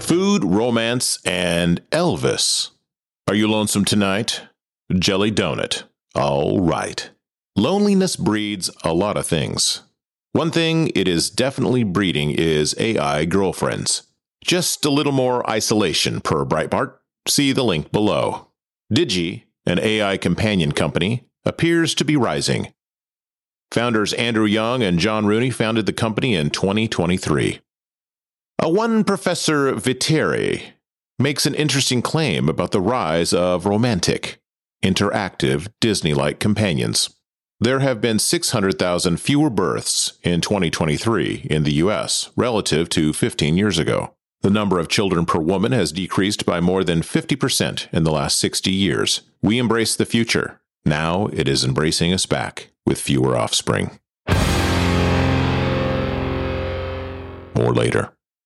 Food, romance, and Elvis. Are you lonesome tonight? Jelly donut. All right. Loneliness breeds a lot of things. One thing it is definitely breeding is AI girlfriends. Just a little more isolation per Breitbart. See the link below. Digi, an AI companion company, appears to be rising. Founders Andrew Young and John Rooney founded the company in 2023. One Professor Viteri makes an interesting claim about the rise of romantic, interactive, Disney like companions. There have been 600,000 fewer births in 2023 in the U.S. relative to 15 years ago. The number of children per woman has decreased by more than 50% in the last 60 years. We embrace the future. Now it is embracing us back with fewer offspring. More later.